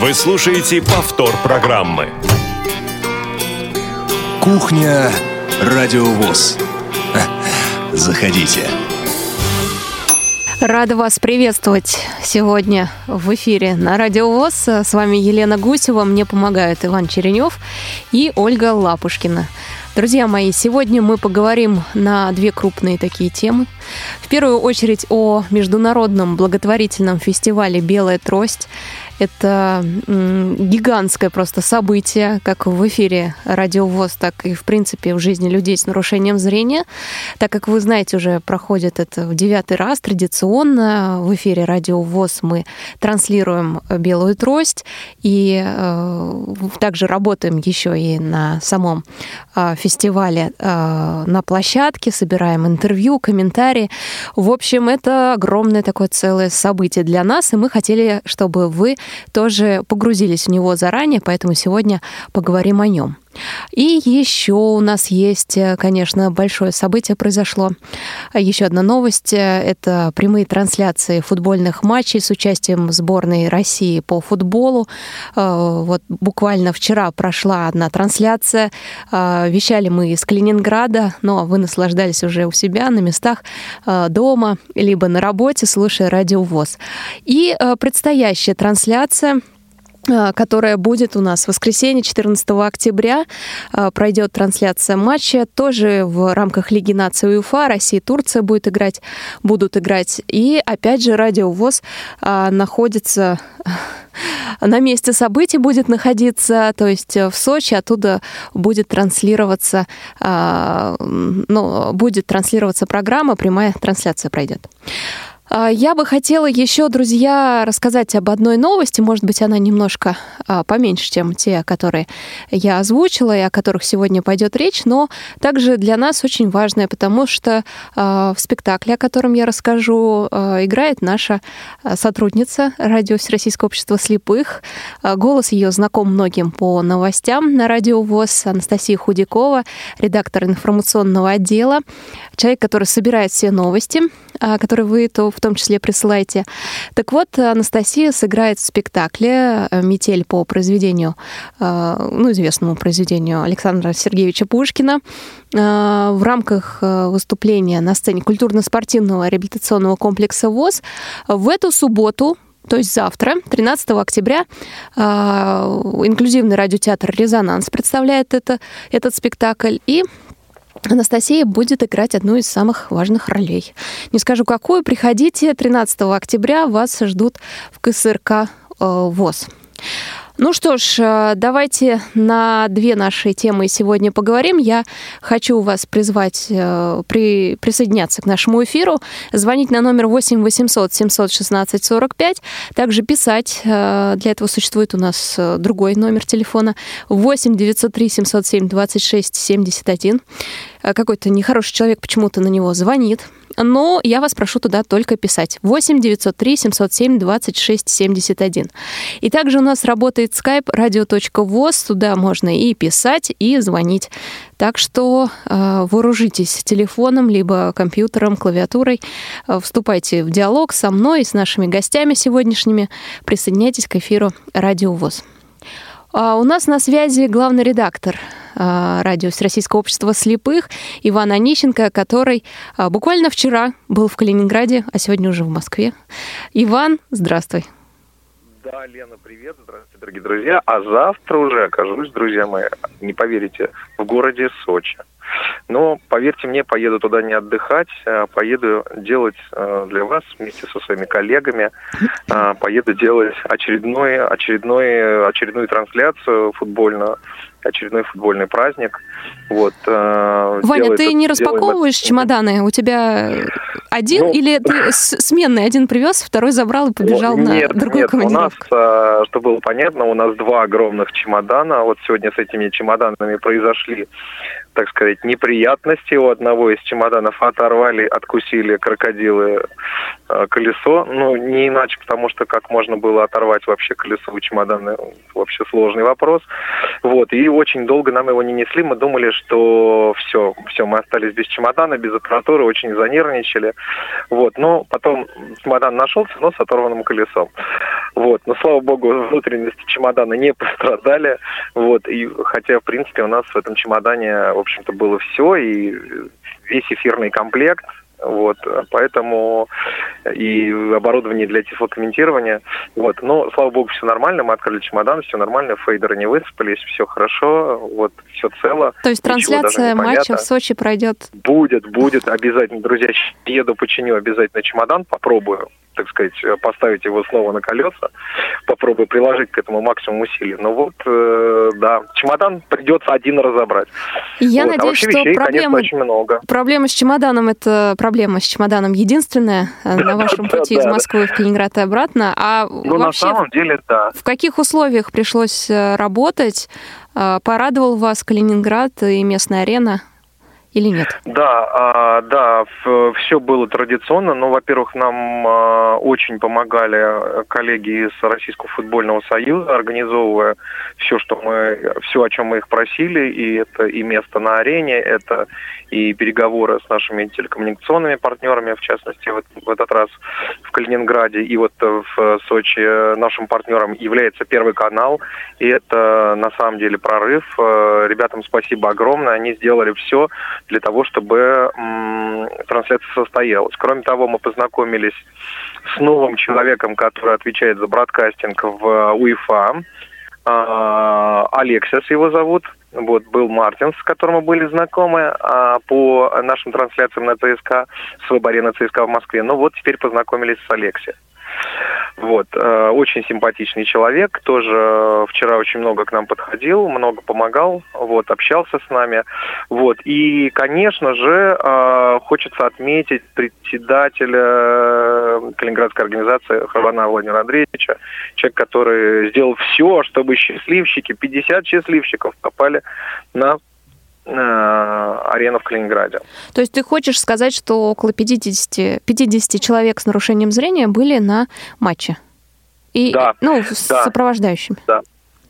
Вы слушаете повтор программы. Кухня Радиовоз. Заходите. Рада вас приветствовать сегодня в эфире на Радио ВОЗ. С вами Елена Гусева, мне помогают Иван Черенев и Ольга Лапушкина. Друзья мои, сегодня мы поговорим на две крупные такие темы. В первую очередь о международном благотворительном фестивале «Белая трость». Это гигантское просто событие, как в эфире Радио ВОЗ, так и, в принципе, в жизни людей с нарушением зрения. Так как вы знаете, уже проходит это в девятый раз традиционно. В эфире Радио ВОЗ мы транслируем «Белую трость» и э, также работаем еще и на самом э, фестивале э, на площадке, собираем интервью, комментарии. В общем, это огромное такое целое событие для нас, и мы хотели, чтобы вы тоже погрузились в него заранее, поэтому сегодня поговорим о нем. И еще у нас есть, э, конечно, большое событие произошло. Еще одна новость э, — это прямые трансляции футбольных матчей с участием сборной России по футболу. Э, вот буквально вчера прошла одна трансляция. Вещали мы из Калининграда, но вы наслаждались уже у себя на местах дома, либо на работе, слушая радиовоз. И предстоящая трансляция — а, которая будет у нас в воскресенье 14 октября. А, пройдет трансляция матча тоже в рамках Лиги нации УЕФА. Россия и Турция будет играть, будут играть. И опять же Радио ВОЗ а, находится на месте событий будет находиться, то есть в Сочи, оттуда будет транслироваться, ну, будет транслироваться программа, прямая трансляция пройдет. А, я бы хотела еще, друзья, рассказать об одной новости. Может быть, она немножко а, поменьше, чем те, которые я озвучила и о которых сегодня пойдет речь, но также для нас очень важная, потому что а, в спектакле, о котором я расскажу, играет наша сотрудница радио Всероссийского общества слепых. Голос ее знаком многим по новостям на радио ВОЗ. Анастасия Худякова, редактор информационного отдела, человек, который собирает все новости, которые вы то в том числе присылайте. Так вот, Анастасия сыграет в спектакле э, «Метель» по произведению, э, ну, известному произведению Александра Сергеевича Пушкина э, в рамках выступления на сцене культурно-спортивного реабилитационного комплекса ВОЗ в эту субботу, то есть завтра, 13 октября, инклюзивный радиотеатр «Резонанс» представляет это, этот спектакль. И Анастасия будет играть одну из самых важных ролей. Не скажу какую, приходите, 13 октября вас ждут в КСРК э, ВОЗ. Ну что ж, э, давайте на две наши темы сегодня поговорим. Я хочу вас призвать э, при, присоединяться к нашему эфиру, звонить на номер 8 800 716 45, также писать. Э, для этого существует у нас другой номер телефона 8 903 707 26 71. Какой-то нехороший человек почему-то на него звонит, но я вас прошу туда только писать. 8 903 707 26 71. И также у нас работает skype radio.voz. Туда можно и писать, и звонить. Так что э, вооружитесь телефоном, либо компьютером, клавиатурой. Э, вступайте в диалог со мной и с нашими гостями сегодняшними. Присоединяйтесь к эфиру Радио ВОЗ. А у нас на связи главный редактор а, радио Всероссийского общества слепых Иван Онищенко, который а, буквально вчера был в Калининграде, а сегодня уже в Москве. Иван, здравствуй. Да, Лена, привет, здравствуйте, дорогие друзья. А завтра уже окажусь, друзья мои, не поверите, в городе Сочи. Но, поверьте мне, поеду туда не отдыхать, а поеду делать э, для вас вместе со своими коллегами, а, поеду делать очередной, очередной, очередную трансляцию футбольную очередной футбольный праздник. Вот, э, Ваня, ты не распаковываешь делаем... чемоданы? У тебя один ну, или ты сменный? Один привез, второй забрал и побежал ну, нет, на другую нет, командировку? у нас, э, чтобы было понятно, у нас два огромных чемодана. Вот сегодня с этими чемоданами произошли так сказать, неприятности у одного из чемоданов оторвали, откусили крокодилы колесо, ну, не иначе, потому что как можно было оторвать вообще колесо у чемодана, вообще сложный вопрос. Вот, и очень долго нам его не несли, мы думали, что все, все, мы остались без чемодана, без аппаратуры, очень занервничали. Вот, но потом чемодан нашелся, но с оторванным колесом. Вот, но слава богу, внутренности чемодана не пострадали. Вот, и хотя, в принципе, у нас в этом чемодане, в общем-то, было все, и весь эфирный комплект, вот, поэтому и оборудование для тифлокомментирования. Вот, но, слава богу, все нормально, мы открыли чемодан, все нормально, фейдеры не высыпались, все хорошо, вот, все цело. То есть трансляция матча в Сочи пройдет? Будет, будет, обязательно, друзья, еду, починю обязательно чемодан, попробую так сказать, поставить его снова на колеса, попробую приложить к этому максимум усилий. Но вот, э, да, чемодан придется один разобрать. Я вот. надеюсь, а что вещей, проблема, конечно, очень много. проблема с чемоданом это проблема с чемоданом единственная э, на вашем пути из. Москвы в Калининград и обратно. А Ну, на вообще самом деле, да. в каких условиях пришлось э, работать? Э, Порадовал вас Калининград и местная арена? Или нет? Да, а, да, все было традиционно. Но, во-первых, нам а, очень помогали коллеги из Российского футбольного союза, организовывая все, что мы, все, о чем мы их просили, и это и место на арене, это и переговоры с нашими телекоммуникационными партнерами, в частности, вот в этот раз в Калининграде и вот в Сочи нашим партнером является Первый канал, и это на самом деле прорыв. Э, Ребятам спасибо огромное, они сделали все для того, чтобы м, трансляция состоялась. Кроме того, мы познакомились с новым человеком, который отвечает за бродкастинг в УЕФА. А, Алексис его зовут. Вот, был Мартин, с которым мы были знакомы а, по нашим трансляциям на ЦСКА, с выборе на ЦСКА в Москве. Ну вот теперь познакомились с Алексием. Вот, э, очень симпатичный человек, тоже э, вчера очень много к нам подходил, много помогал, вот, общался с нами, вот, и, конечно же, э, хочется отметить председателя Калининградской организации Хабана Владимира Андреевича, человек, который сделал все, чтобы счастливчики, 50 счастливчиков попали на э, арену в Калининграде. То есть ты хочешь сказать, что около 50, 50 человек с нарушением зрения были на матче? И, Да, Ну, с да. сопровождающими. Да.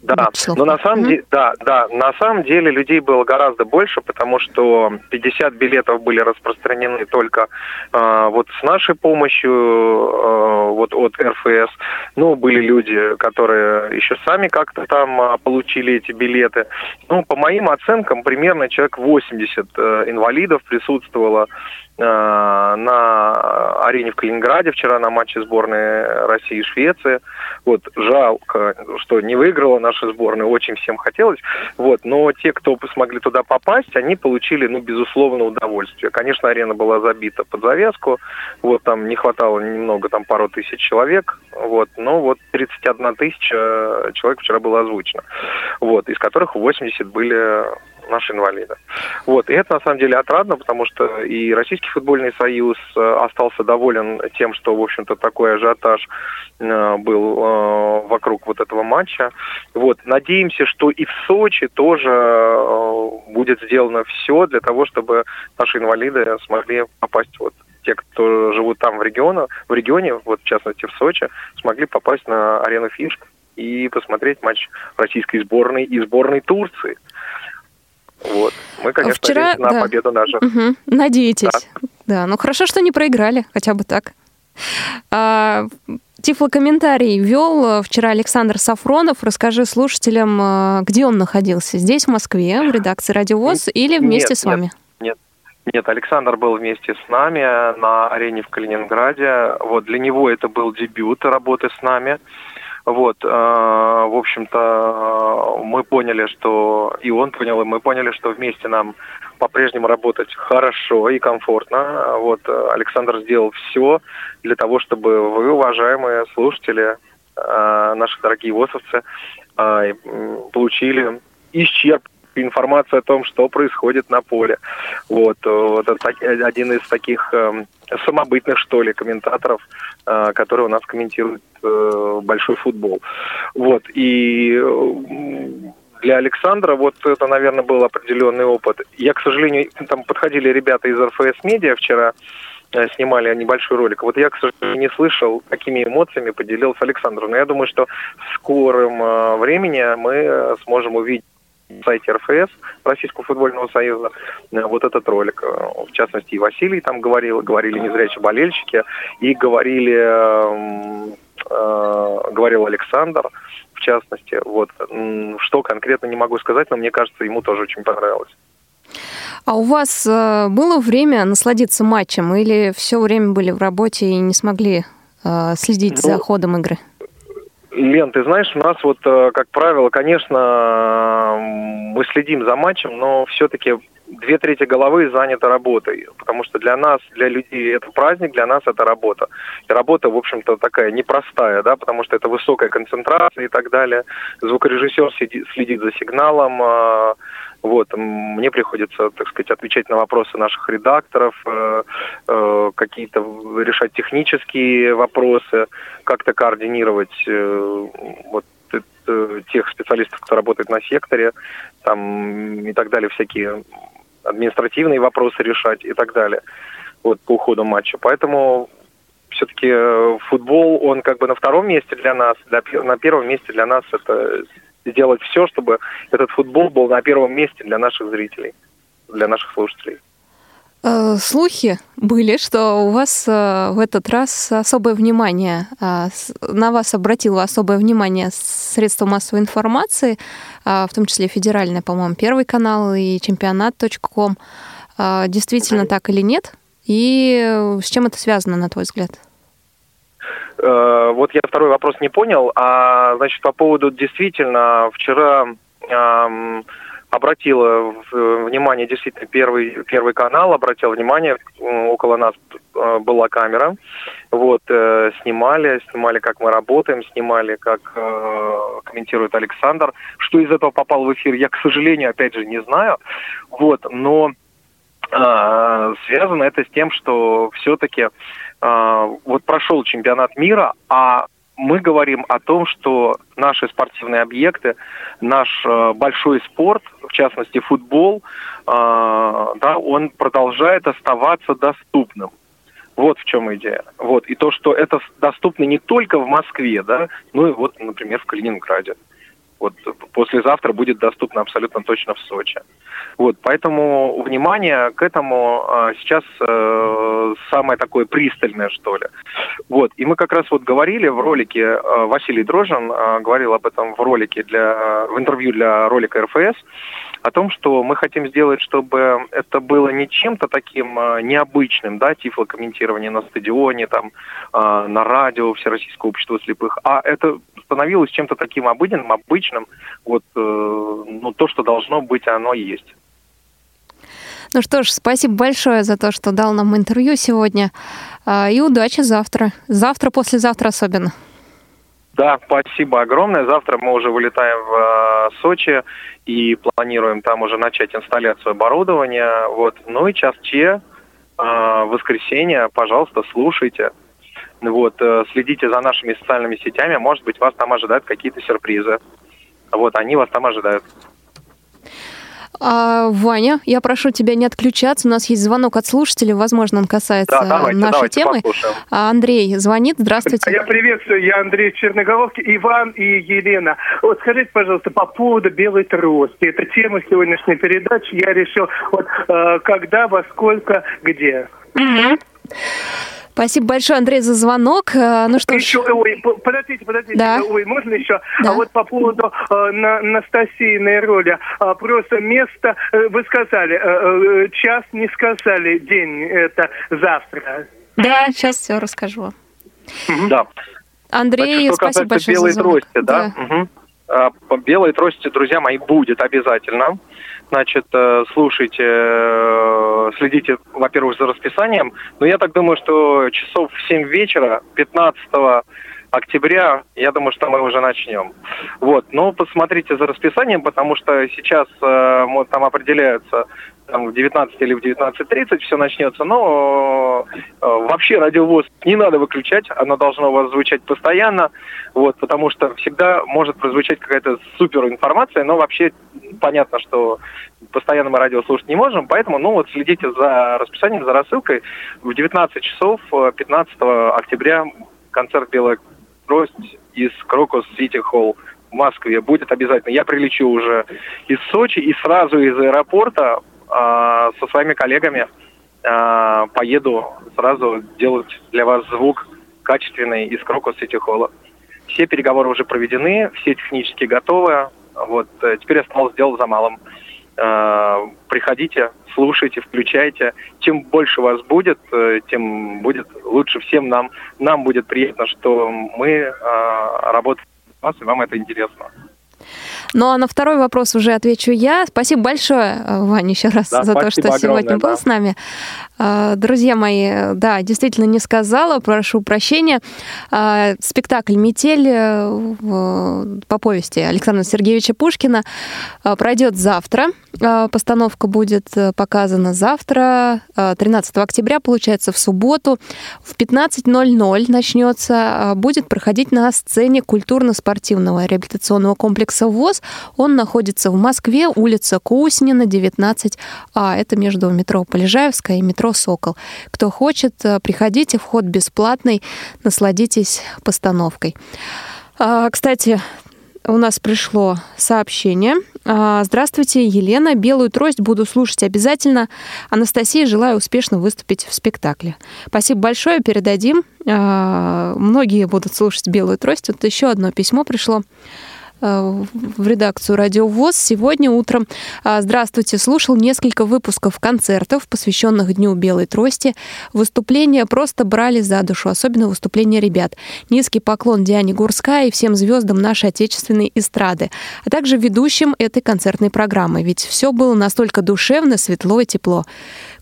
Да, Число. но на самом Мгм. деле, да, да, на самом деле людей было гораздо больше, потому что 50 билетов были распространены только э, вот с нашей помощью, э, вот от РФС. Ну, были люди, которые еще сами как-то там э, получили эти билеты. Ну, по моим оценкам, примерно человек 80 э, инвалидов присутствовало на арене в Калининграде вчера на матче сборной России и Швеции. Вот жалко, что не выиграла наша сборная, очень всем хотелось. Вот, но те, кто смогли туда попасть, они получили, ну, безусловно, удовольствие. Конечно, арена была забита под завязку, вот там не хватало немного, там пару тысяч человек, вот, но вот 31 тысяча человек вчера было озвучено, вот, из которых 80 были наши инвалиды. Вот, и это на самом деле отрадно, потому что и Российский футбольный союз э, остался доволен тем, что, в общем-то, такой ажиотаж э, был э, вокруг вот этого матча. Вот, надеемся, что и в Сочи тоже будет сделано все для того, чтобы наши инвалиды смогли попасть вот те, кто живут там в регионе, в регионе, вот в частности в Сочи, смогли попасть на арену Фишк и посмотреть матч российской сборной и сборной Турции. Вот. Мы, конечно, Вчера, на да. победу наших. Мгм. Надеетесь. Да. ну хорошо, что не проиграли, хотя бы так. А, Тифлокомментарий вел э, вчера Александр Сафронов. Расскажи слушателям, э, где он находился? Здесь, в Москве, в редакции Радиовоз или вместе Нет, с вами? Нет, нет, Александр был вместе с нами на арене в Калининграде. Вот для него это был дебют работы с нами. Вот, э, в общем-то, э, мы поняли, что и он понял, и мы поняли, что вместе нам по-прежнему работать хорошо и комфортно. Вот э, Александр сделал все для того, чтобы вы, уважаемые слушатели, наши дорогие ВОСовцы, получили исчерпывающую информацию о том, что происходит на поле. Вот, э, вот так- один из таких эм, самобытных, что ли, комментаторов, э, который у нас комментирует э, большой футбол. Вот, и э, для Александра вот это, наверное, был определенный опыт. Я, к сожалению, там подходили ребята из РФС Медиа вчера, э, снимали небольшой ролик. Вот я, к сожалению, не слышал, какими эмоциями поделился Александр. Но я думаю, что в скором э, времени мы сможем увидеть сайте РФС, Российского футбольного союза, вот этот ролик. В частности, и Василий там говорил, говорили незрячие болельщики, и говорили, э, говорил Александр, в частности. Вот. Что конкретно не могу сказать, но мне кажется, ему тоже очень понравилось. А у вас э, было время насладиться матчем или все время были в работе и не смогли э, следить ну, за ходом игры? Лен, ты знаешь, у нас вот, э, как правило, конечно, мы следим за матчем, но все-таки две трети головы заняты работой, потому что для нас, для людей это праздник, для нас это работа. И работа, в общем-то, такая непростая, да, потому что это высокая концентрация и так далее. Звукорежиссер следит за сигналом, а, вот, мне приходится, так сказать, отвечать на вопросы наших редакторов, э, э, какие-то решать технические вопросы, как-то координировать э, вот э, тех специалистов, кто работает на секторе, там и так далее, всякие административные вопросы решать и так далее, вот по уходу матча. Поэтому все-таки э, футбол, он как бы на втором месте для нас, для, на первом месте для нас это сделать все, чтобы этот футбол был на первом месте для наших зрителей, для наших слушателей. Э, слухи были, что у вас э, в этот раз особое внимание, э, на вас обратило особое внимание средства массовой информации, в том числе федеральное, по-моему, Первый канал и чемпионат.ком. Действительно так или нет? И с чем это связано, на твой взгляд? Вот я второй вопрос не понял. А, значит, по поводу действительно вчера обратила внимание, действительно, первый, первый канал обратил внимание, около нас э, была камера, вот, э, снимали, снимали, как мы работаем, снимали, как э, комментирует Александр. Что из этого попало в эфир, я, к сожалению, опять же, не знаю, вот, но связано это с тем, что все-таки вот прошел чемпионат мира, а мы говорим о том, что наши спортивные объекты, наш э, большой спорт, в частности футбол, э, да, он продолжает оставаться доступным. Вот в чем идея. Вот. И то, что это доступно не только в Москве, да, ну и вот, например, в Калининграде. Вот послезавтра будет доступно абсолютно точно в Сочи. Вот, поэтому внимание к этому а, сейчас э, самое такое пристальное, что ли. Вот, и мы как раз вот говорили в ролике, э, Василий Дрожин э, говорил об этом в ролике для, в интервью для ролика РФС, о том, что мы хотим сделать, чтобы это было не чем-то таким необычным, да, тифлокомментирование на стадионе, там, на радио Всероссийского общества слепых, а это становилось чем-то таким обыденным, обычным, вот, э, ну, то, что должно быть, оно есть. Ну что ж, спасибо большое за то, что дал нам интервью сегодня. И удачи завтра. Завтра, послезавтра особенно. Да, спасибо огромное. Завтра мы уже вылетаем в э, Сочи и планируем там уже начать инсталляцию оборудования. Вот. Ну и час Че, э, воскресенье, пожалуйста, слушайте. Вот, э, следите за нашими социальными сетями. Может быть, вас там ожидают какие-то сюрпризы. Вот, они вас там ожидают. А, Ваня, я прошу тебя не отключаться. У нас есть звонок от слушателя. Возможно, он касается да, давайте, нашей давайте темы. Послушаем. А, Андрей звонит. Здравствуйте. Я приветствую. Я Андрей Черноголовский. Иван и Елена. Вот скажите, пожалуйста, по поводу белой трости. Это тема сегодняшней передачи. Я решил, вот э, когда, во сколько, где. Угу. Спасибо большое, Андрей, за звонок. Э, ну что еще, ж... ой, подождите, подождите, да. ой, можно еще? Да. А вот по поводу э, на, Анастасийной роли, э, просто место, э, вы сказали, э, э, час не сказали, день это завтра. Да, сейчас все расскажу. Да. Андрей, Значит, спасибо большое белой за звонок. трости, да? да. Угу. А, по белой трости, друзья мои, будет обязательно. Значит, э, слушайте, э, следите, во-первых, за расписанием. Но я так думаю, что часов в 7 вечера, 15 октября, я думаю, что мы уже начнем. Вот, но посмотрите за расписанием, потому что сейчас э, там определяются там, в 19 или в 19.30 все начнется, но э, вообще радиовоз не надо выключать, оно должно у вас звучать постоянно, вот, потому что всегда может прозвучать какая-то супер информация, но вообще понятно, что постоянно мы радио слушать не можем, поэтому, ну вот, следите за расписанием, за рассылкой. В 19 часов 15 э, октября концерт «Белая трость» из Крокус Сити Холл в Москве будет обязательно. Я прилечу уже из Сочи и сразу из аэропорта э, со своими коллегами э, поеду сразу делать для вас звук качественный из Крокус Сити Холла. Все переговоры уже проведены, все технически готовы. Вот э, теперь осталось сделать за малым. Э, приходите, слушайте, включайте. Чем больше вас будет, э, тем будет лучше всем нам. Нам будет приятно, что мы э, работаем с вас, и вам это интересно. Ну а на второй вопрос уже отвечу я. Спасибо большое, Ваня, еще раз да, за то, что огромное, сегодня был да. с нами. А, друзья мои, да, действительно не сказала, прошу прощения. А, спектакль «Метель» э, по повести Александра Сергеевича Пушкина а, пройдет завтра. Постановка будет э, показана завтра, 13 октября, получается, в субботу. В 15.00 начнется, будет проходить на сцене культурно-спортивного реабилитационного комплекса ВОЗ. Он находится в Москве, улица Куснина, 19А. Это между метро Полежаевская и метро метро «Сокол». Кто хочет, э, приходите, вход бесплатный, насладитесь постановкой. А, кстати, у нас пришло сообщение. А, Здравствуйте, Елена. Белую трость буду слушать обязательно. Анастасия, желаю успешно выступить в спектакле. Спасибо большое, передадим. А, многие будут слушать белую трость. Вот еще одно письмо пришло. Э, в редакцию Радио ВОЗ сегодня утром. А, здравствуйте, слушал несколько выпусков концертов, посвященных Дню Белой Трости. Выступления просто брали за душу, особенно выступления ребят. Низкий поклон Диане Гурская и всем звездам нашей отечественной эстрады, а также ведущим этой концертной программы, ведь все было настолько душевно, светло и тепло.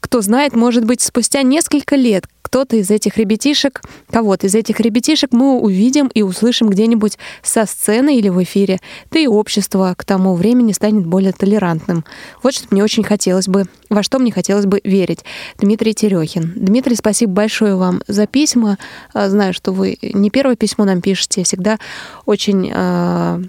Кто знает, может быть, спустя несколько лет кто-то из этих ребятишек, кого-то из этих ребятишек мы увидим и услышим где-нибудь со сцены или в эфире. Да и общество к тому времени станет более толерантным. Вот что мне очень хотелось бы, во что мне хотелось бы верить. Дмитрий Терехин. Дмитрий, спасибо большое вам за письма. А, знаю, что вы не первое письмо нам пишете, всегда очень а,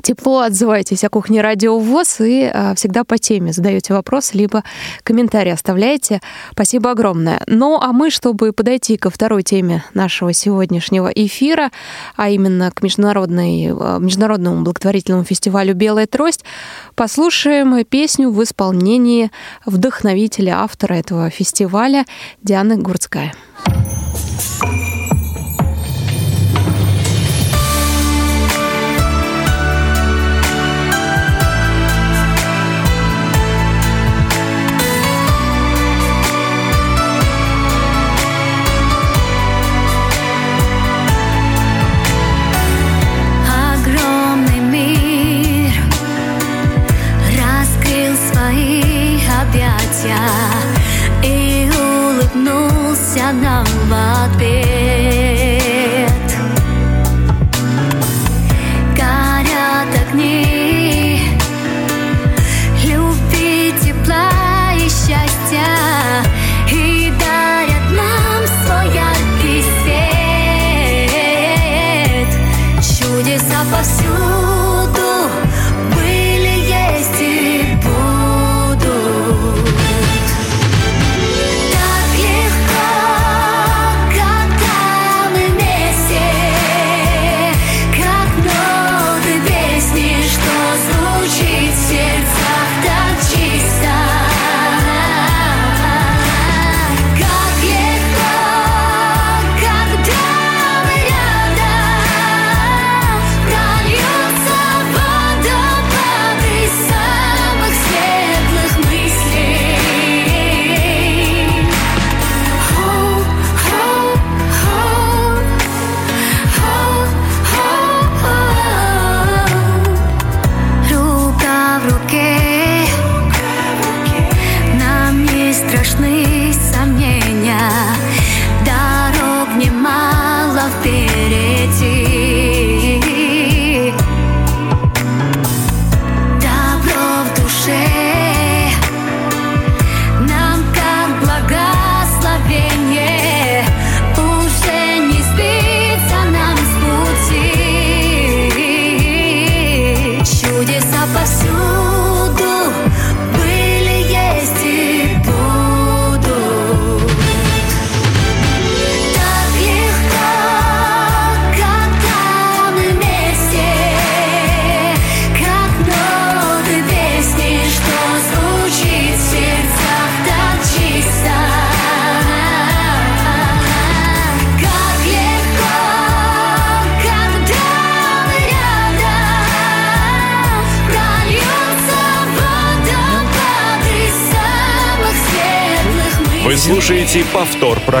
тепло отзываетесь о кухне Радио ВОЗ и а, всегда по теме задаете вопрос, либо комментарий оставляете. Спасибо огромное. Ну, а мы, чтобы подойти ко второй теме нашего сегодняшнего эфира, а именно к международной, а, международному благотворительному фестивалю «Белая трость», послушаем песню в исполнении вдохновителя, автора этого фестиваля Дианы Гурцкая.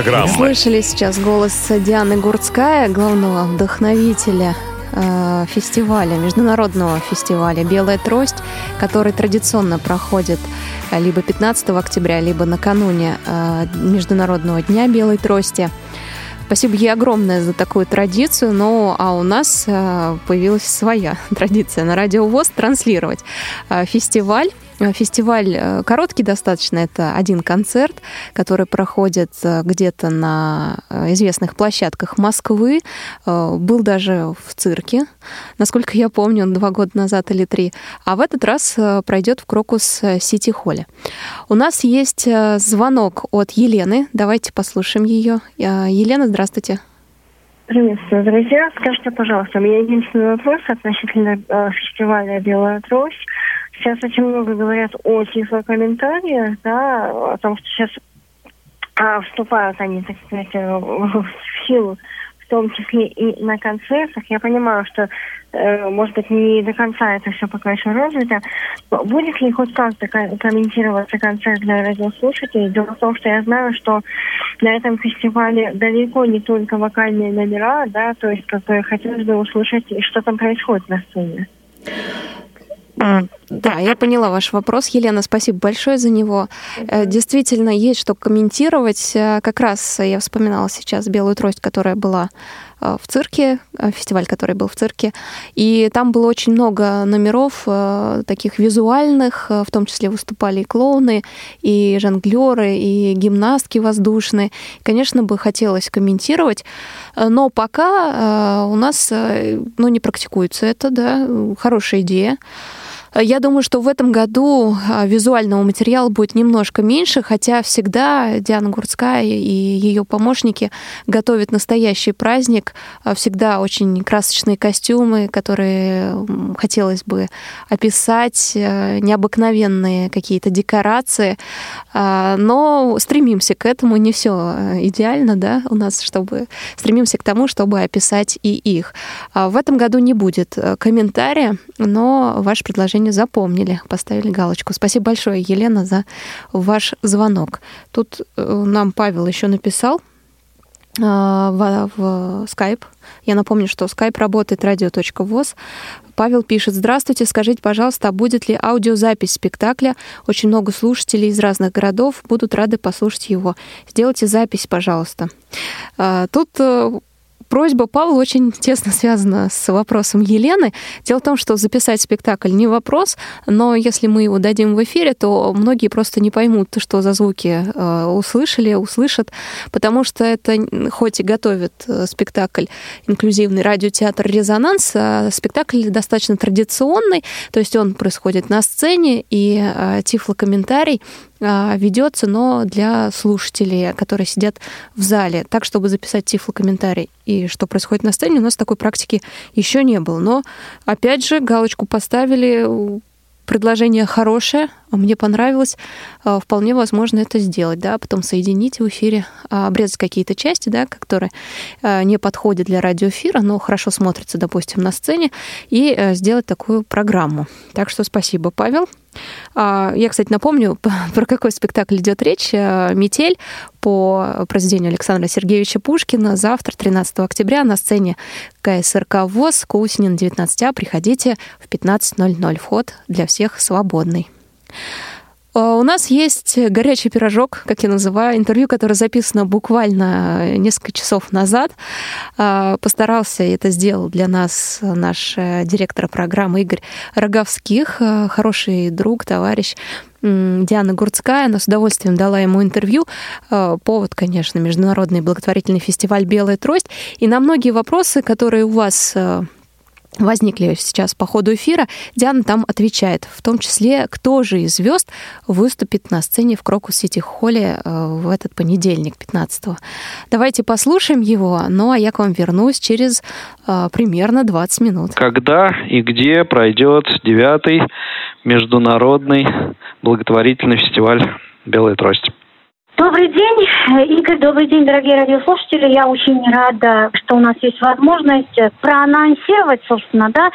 Программы. Слышали сейчас голос Дианы Гурцкая, главного вдохновителя э, фестиваля, международного фестиваля «Белая трость», который традиционно проходит либо 15 октября, либо накануне э, Международного дня белой трости. Спасибо ей огромное за такую традицию, но а у нас э, появилась своя традиция на радио ВОЗ транслировать э, фестиваль Э, фестиваль э, короткий достаточно, это один концерт, который проходит э, где-то на известных площадках Москвы. Был даже в цирке, насколько я помню, два года назад или три. А в этот раз пройдет в Крокус Сити Холле. У нас есть звонок от Елены. Давайте послушаем ее. Елена, здравствуйте. Приветствую, друзья. Скажите, пожалуйста, у меня единственный вопрос относительно фестиваля «Белая трость». Сейчас очень много говорят о тифлокомментариях, да, о том, что сейчас а, вступают они, так сказать, э, в силу, в том числе и на концертах. Я понимаю, что, э, может быть, не до конца это все пока еще развито. Будет ли хоть как-то комментироваться концерт для радиослушателей? Дело в том, что я знаю, что на этом фестивале далеко не только вокальные номера, да, то есть как бы хотелось бы услышать, что там происходит на сцене. Да, я поняла ваш вопрос, Елена, спасибо большое за него. Э, действительно, есть что комментировать. Э, как раз я вспоминала сейчас «Белую трость», которая была э, в цирке, фестиваль, который был в цирке, и там было очень много номеров таких визуальных, в том числе выступали и клоуны, и жонглеры, и гимнастки воздушные. Конечно, бы хотелось комментировать, но пока у нас ну, не практикуется это, да, хорошая идея. Я думаю, что в этом году а, визуального материала будет немножко меньше, хотя всегда Диана Гурцкая и ее помощники готовят настоящий праздник. А, всегда очень красочные костюмы, которые хотелось бы описать, а, необыкновенные какие-то декорации. Но стремимся к этому. Не все идеально, да, у нас, чтобы стремимся к тому, чтобы описать и их. В этом году не будет комментария, но ваше предложение не запомнили, поставили галочку. Спасибо большое, Елена, за ваш звонок. Тут э, нам Павел еще написал э, в, в Skype. Я напомню, что Skype работает радио.воз. Павел пишет, здравствуйте, скажите, пожалуйста, а будет ли аудиозапись спектакля? Очень много слушателей из разных городов будут рады послушать его. Сделайте запись, пожалуйста. Э, тут просьба Павла очень тесно связана с вопросом Елены. Дело в том, что записать спектакль не вопрос, но если мы его дадим в эфире, то многие просто не поймут, что за звуки э, услышали, услышат, потому что это хоть и готовит э, спектакль инклюзивный радиотеатр «Резонанс», а спектакль достаточно традиционный, то есть он происходит на сцене, и э, тифлокомментарий ведется, но для слушателей, которые сидят в зале, так, чтобы записать тифлокомментарий. И что происходит на сцене, у нас такой практики еще не было. Но, опять же, галочку поставили, предложение хорошее, мне понравилось, а, вполне возможно это сделать, да, потом соединить в эфире, а, обрезать какие-то части, да, которые не подходят для радиоэфира, но хорошо смотрятся, допустим, на сцене, и сделать такую программу. Так что спасибо, Павел. А, я, кстати, напомню, про какой спектакль идет речь. Э, «Метель» по произведению Александра Сергеевича Пушкина. Завтра, 13 октября, на сцене КСРК ВОЗ, Кусинин, 19А. Приходите в 15.00. Вход для всех свободный. А, у нас есть горячий пирожок, как я называю, интервью, которое записано буквально несколько часов назад. А, постарался, это сделал для нас наш э, директор программы Игорь Роговских, э, хороший друг, товарищ. Диана Гурцкая, она с удовольствием дала ему интервью. Повод, конечно, международный благотворительный фестиваль «Белая трость». И на многие вопросы, которые у вас э, возникли сейчас по ходу эфира, Диана там отвечает, в том числе, кто же из звезд выступит на сцене в Крокус Сити Холле э, в этот понедельник, 15-го. Давайте послушаем его, ну а я к вам вернусь через э, примерно 20 минут. Когда и где пройдет девятый международный благотворительный фестиваль «Белая трость»? Добрый день, Игорь, добрый день, дорогие радиослушатели. Я очень рада, что у нас есть возможность проанонсировать, собственно, да,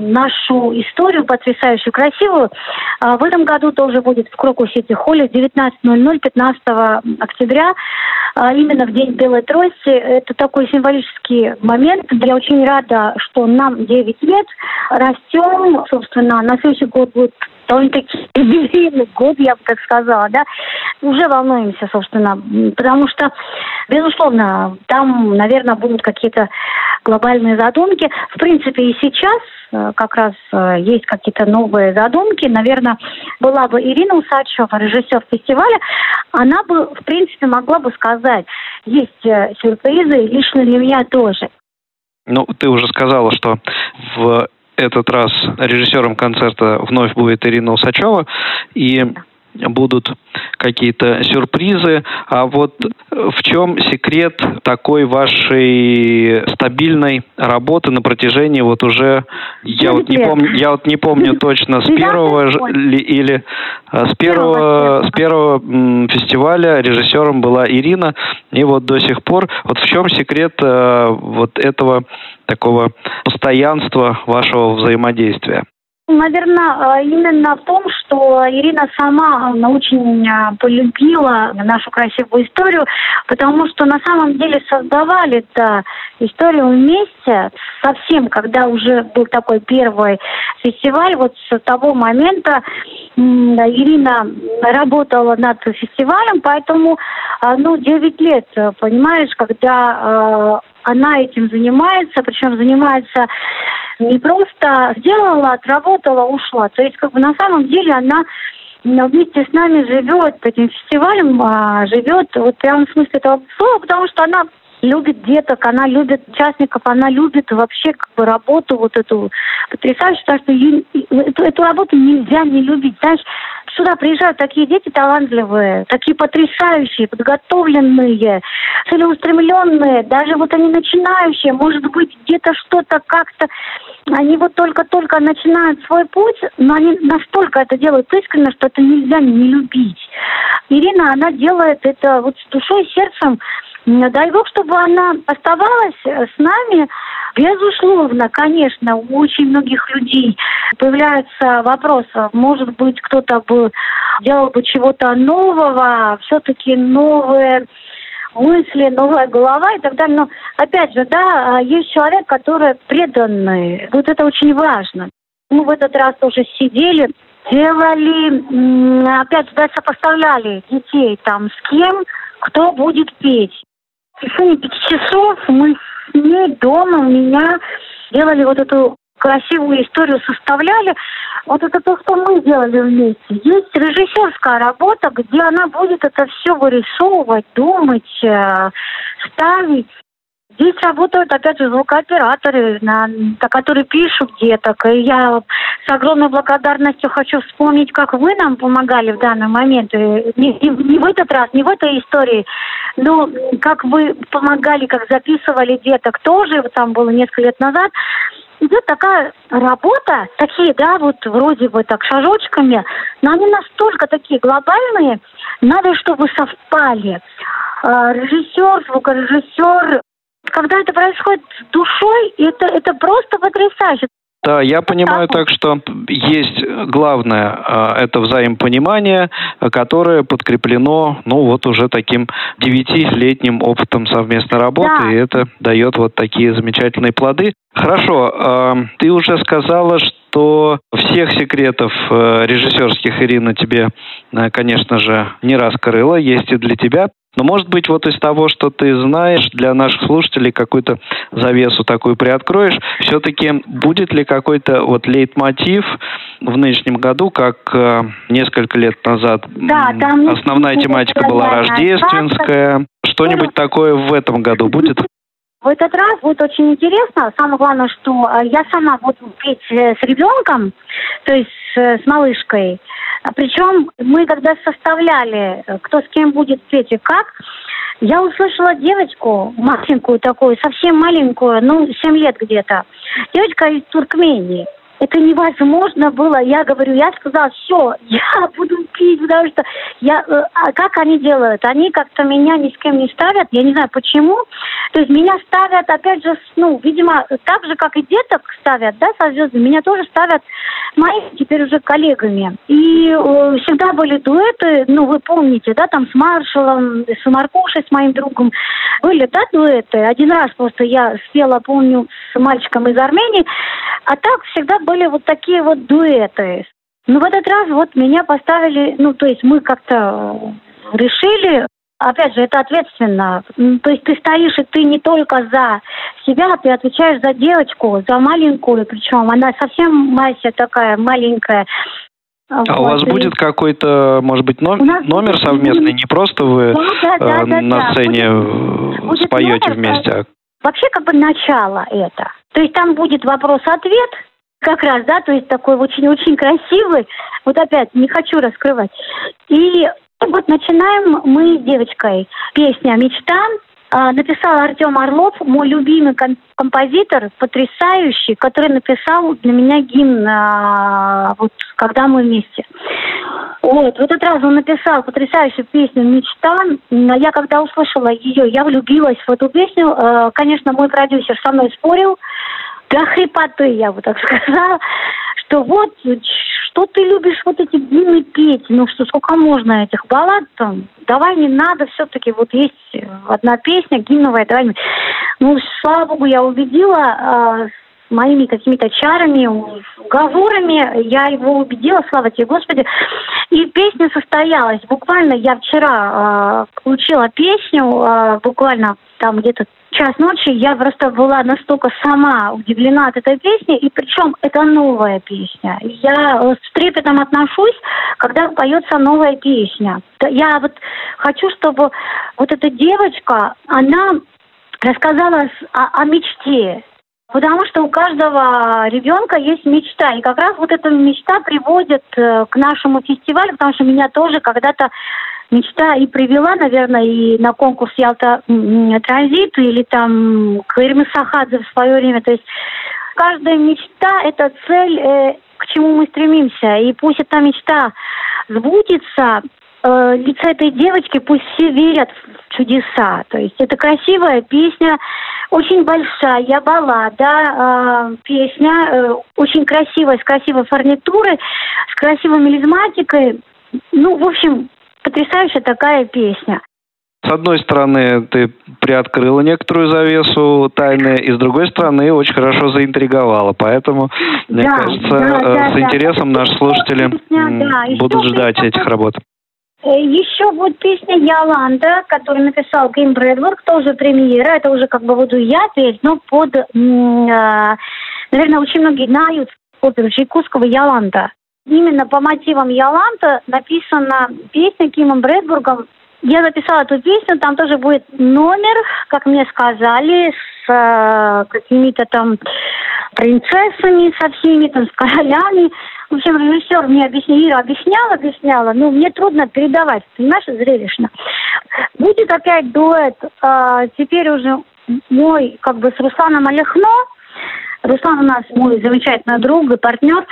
нашу историю потрясающую, красивую. А, в этом году тоже будет в Кроку Сити Холле 19.00, 15 октября, а, именно в День Белой Трости. Это такой символический момент. Я очень рада, что нам 9 лет, растем, собственно, на следующий год будет довольно-таки юбилейный год, я бы так сказала, да, уже волнуемся, собственно, потому что, безусловно, там, наверное, будут какие-то глобальные задумки. В принципе, и сейчас э, как раз э, есть какие-то новые задумки. Наверное, была бы Ирина Усачева, режиссер фестиваля, она бы, в принципе, могла бы сказать, есть э, сюрпризы, лично для меня тоже. Ну, ты уже сказала, что в этот раз режиссером концерта вновь будет Ирина Усачева. И будут какие-то сюрпризы. А вот в чем секрет такой вашей стабильной работы на протяжении вот уже я вот не помню я вот не помню точно с первого или а, с первого с первого фестиваля режиссером была Ирина. И вот до сих пор вот в чем секрет э, вот этого такого постоянства вашего взаимодействия? Наверное, э, именно в том, что Ирина сама э, очень э, полюбила нашу красивую историю, потому что на самом деле создавали эту историю вместе. Совсем, когда уже был такой первый фестиваль, вот с того момента Ирина работала над фестивалем, поэтому, ну, 9 лет, понимаешь, когда она этим занимается, причем занимается не просто сделала, отработала, ушла. То есть, как бы на самом деле она вместе с нами живет этим фестивалем, а, живет вот прям в смысле этого слова, потому что она любит деток, она любит участников, она любит вообще как бы работу вот эту потрясающую, потому что эту, эту работу нельзя не любить. Знаешь, сюда приезжают такие дети талантливые, такие потрясающие, подготовленные, целеустремленные, даже вот они начинающие, может быть, где-то что-то как-то, они вот только-только начинают свой путь, но они настолько это делают искренне, что это нельзя не любить. Ирина, она делает это вот с душой и сердцем, Дай Бог, чтобы она оставалась э, с нами. Безусловно, конечно, у очень многих людей появляются вопросы. Может быть, кто-то бы делал бы чего-то нового, все-таки новые мысли, новая голова и так далее. Но опять же, да, есть человек, который преданный. Вот это очень важно. Мы в этот раз тоже сидели, делали, опять же, да, сопоставляли детей там с кем, кто будет петь в течение пяти часов мы с ней дома у меня делали вот эту красивую историю составляли. Вот это то, что мы делали вместе. Есть режиссерская работа, где она будет это все вырисовывать, думать, э, ставить. Здесь работают, опять же, звукооператоры, на, которые пишут деток. И я с огромной благодарностью хочу вспомнить, как вы нам помогали в данный момент. Не, не, не в этот раз, не в этой истории, но как вы помогали, как записывали деток тоже, вот там было несколько лет назад. Идет такая работа, такие, да, вот вроде бы так шажочками, но они настолько такие глобальные, надо, чтобы совпали а, режиссер, звукорежиссер, когда это происходит с душой, это, это просто потрясающе. Да, я понимаю так, что есть главное, а, это взаимопонимание, которое подкреплено, ну, вот уже таким девятилетним опытом совместной работы, да. и это дает вот такие замечательные плоды. Хорошо, а, ты уже сказала, что всех секретов э, режиссерских Ирина тебе, э, конечно же, не раскрыла, есть и для тебя. Но, может быть, вот из того, что ты знаешь, для наших слушателей какую-то завесу такую приоткроешь, все-таки будет ли какой-то вот лейтмотив в нынешнем году, как э, несколько лет назад? Да, там основная тематика была рождественская, что-нибудь такое в этом году будет? В этот раз будет очень интересно. Самое главное, что э, я сама буду петь э, с ребенком, то есть э, с малышкой. Причем мы когда составляли, кто с кем будет петь и как, я услышала девочку, маленькую такую, совсем маленькую, ну, 7 лет где-то. Девочка из Туркмении. Это невозможно было. Я говорю, я сказала, все, я буду пить, потому что я, э, а как они делают? Они как-то меня ни с кем не ставят, я не знаю почему. То есть меня ставят, опять же, ну, видимо, так же, как и деток ставят, да, со звездами, меня тоже ставят моими теперь уже коллегами. И э, всегда были дуэты, ну, вы помните, да, там с Маршалом, с Маркушей, с моим другом. Были, да, дуэты. Один раз просто я спела, помню, с мальчиком из Армении. А так всегда были вот такие вот дуэты. Ну, в этот раз вот меня поставили, ну, то есть мы как-то решили, опять же, это ответственно. То есть ты стоишь, и ты не только за себя, ты отвечаешь за девочку, за маленькую, причем она совсем Мася такая маленькая. А вот. у вас будет какой-то, может быть, номер, номер совместный, не просто вы да, да, э, да, на да, сцене будет, будет споете номер, вместе? А... Вообще как бы начало это. То есть там будет вопрос-ответ, как раз, да, то есть такой очень-очень красивый. Вот опять, не хочу раскрывать. И вот начинаем мы с девочкой. Песня «Мечта». А, написал Артем Орлов, мой любимый композитор, потрясающий, который написал для меня гимн, а, вот когда мы вместе. Вот, в этот раз он написал потрясающую песню «Мечта». Я когда услышала ее, я влюбилась в эту песню. А, конечно, мой продюсер со мной спорил, до хрипоты, я бы так сказала, что вот, что ты любишь вот эти длинные петь, ну что, сколько можно этих баллад там, давай не надо, все-таки вот есть одна песня гимновая, давай. Ну, слава богу, я убедила, э, моими какими-то чарами, уговорами. Я его убедила, слава тебе, Господи. И песня состоялась. Буквально я вчера э, получила песню, э, буквально там где-то час ночи, я просто была настолько сама удивлена от этой песни, и причем это новая песня. Я с трепетом отношусь, когда поется новая песня. Я вот хочу, чтобы вот эта девочка, она рассказала о, о мечте, Потому что у каждого ребенка есть мечта. И как раз вот эта мечта приводит э, к нашему фестивалю, потому что меня тоже когда-то мечта и привела, наверное, и на конкурс Ялта Транзит или там к Ирме Сахадзе в свое время. То есть каждая мечта – это цель, э, к чему мы стремимся. И пусть эта мечта сбудется, э, лица этой девочки, пусть все верят в чудеса. То есть это красивая песня, очень большая баллада, э, песня, э, очень красивая, с красивой фурнитурой, с красивой мелизматикой. Ну, в общем, потрясающая такая песня. С одной стороны, ты приоткрыла некоторую завесу тайны, и с другой стороны, очень хорошо заинтриговала. Поэтому, мне да, кажется, да, э, да, с интересом да. наши слушатели да, будут ждать этих работ. Э, еще будет песня Яланда, которую написал Гейм Брэдворк, тоже премьера. Это уже как бы буду я петь, но под, э, наверное, очень многие знают оперу Чайковского «Яланда». Именно по мотивам Яланта написана песня Кимом Брэдбургом. Я записала эту песню, там тоже будет номер, как мне сказали, с э, какими-то там принцессами, со всеми, там, с королями. В общем, режиссер мне объяснял, Ира объясняла, объясняла, но мне трудно передавать, понимаешь, зрелищно. Будет опять дуэт, э, теперь уже мой, как бы, с Русланом Олехно, Руслан у нас мой замечательный друг и партнер.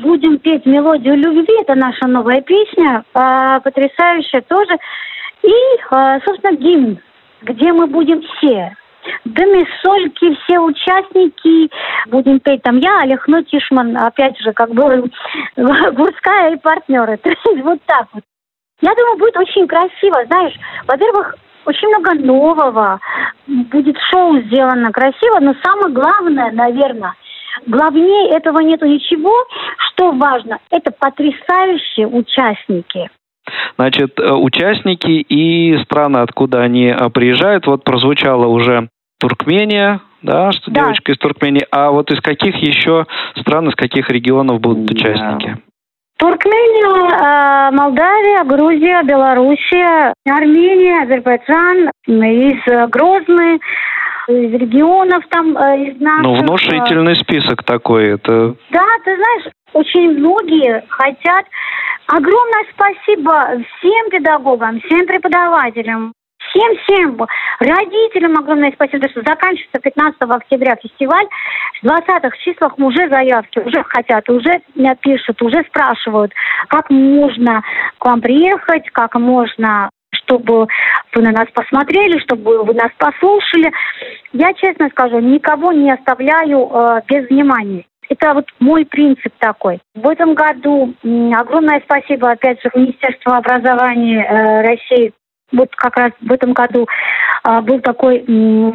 Будем петь мелодию любви. Это наша новая песня, э, потрясающая тоже. И, э, собственно, гимн, где мы будем все. Дыми, сольки, все участники. Будем петь там я, Олег Нотишман, опять же, как бы Гурская и партнеры. То есть вот так вот. Я думаю, будет очень красиво. Знаешь, во-первых, очень много нового. Будет шоу сделано красиво, но самое главное, наверное, главнее этого нету ничего. Что важно, это потрясающие участники. Значит, э, участники и страны, откуда они э, приезжают, вот прозвучало уже Туркмения, да, что да. девочка из Туркмении. А вот из каких еще стран, из каких регионов будут да. участники? Туркмения, э, Молдавия, Грузия, Белоруссия, Армения, Азербайджан, из э, Грозны, из регионов там, э, из наших... Ну, внушительный список такой, это... Да, ты знаешь, очень многие хотят. Огромное спасибо всем педагогам, всем преподавателям, всем-всем родителям огромное спасибо, что заканчивается 15 октября фестиваль. В 20-х числах уже заявки, уже хотят, уже пишут, уже спрашивают, как можно к вам приехать, как можно чтобы вы на нас посмотрели, чтобы вы нас послушали. Я честно скажу, никого не оставляю э, без внимания. Это вот мой принцип такой. В этом году огромное спасибо, опять же, Министерству образования э, России. Вот как раз в этом году э, был такой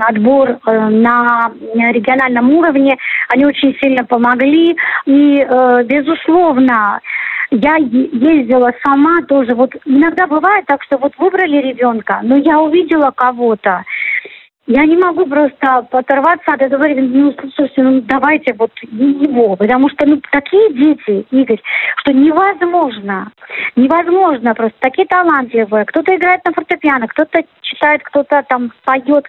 отбор э, на региональном уровне. Они очень сильно помогли. И, э, безусловно, я ездила сама тоже. Вот иногда бывает так, что вот выбрали ребенка, но я увидела кого-то. Я не могу просто оторваться от этого ну, слушайте, ну, давайте вот его, потому что, ну, такие дети, Игорь, что невозможно, невозможно просто, такие талантливые, кто-то играет на фортепиано, кто-то читает, кто-то там поет,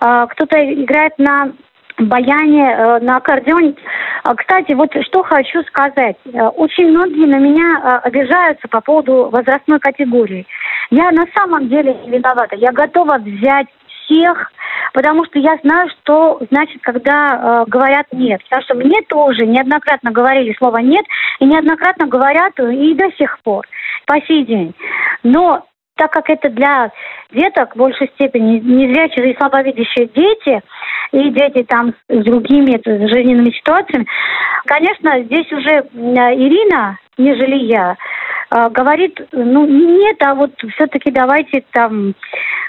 э, кто-то играет на баяне, э, на аккордеоне. А, кстати, вот что хочу сказать. Э, очень многие на меня э, обижаются по поводу возрастной категории. Я на самом деле не виновата. Я готова взять всех, потому что я знаю, что значит, когда э, говорят нет. Потому что мне тоже неоднократно говорили слово нет, и неоднократно говорят и до сих пор, по сей день. Но так как это для деток в большей степени незрячие и слабовидящие дети, и дети там с другими жизненными ситуациями, конечно, здесь уже Ирина, нежели я, э, говорит, ну, нет, а вот все-таки давайте там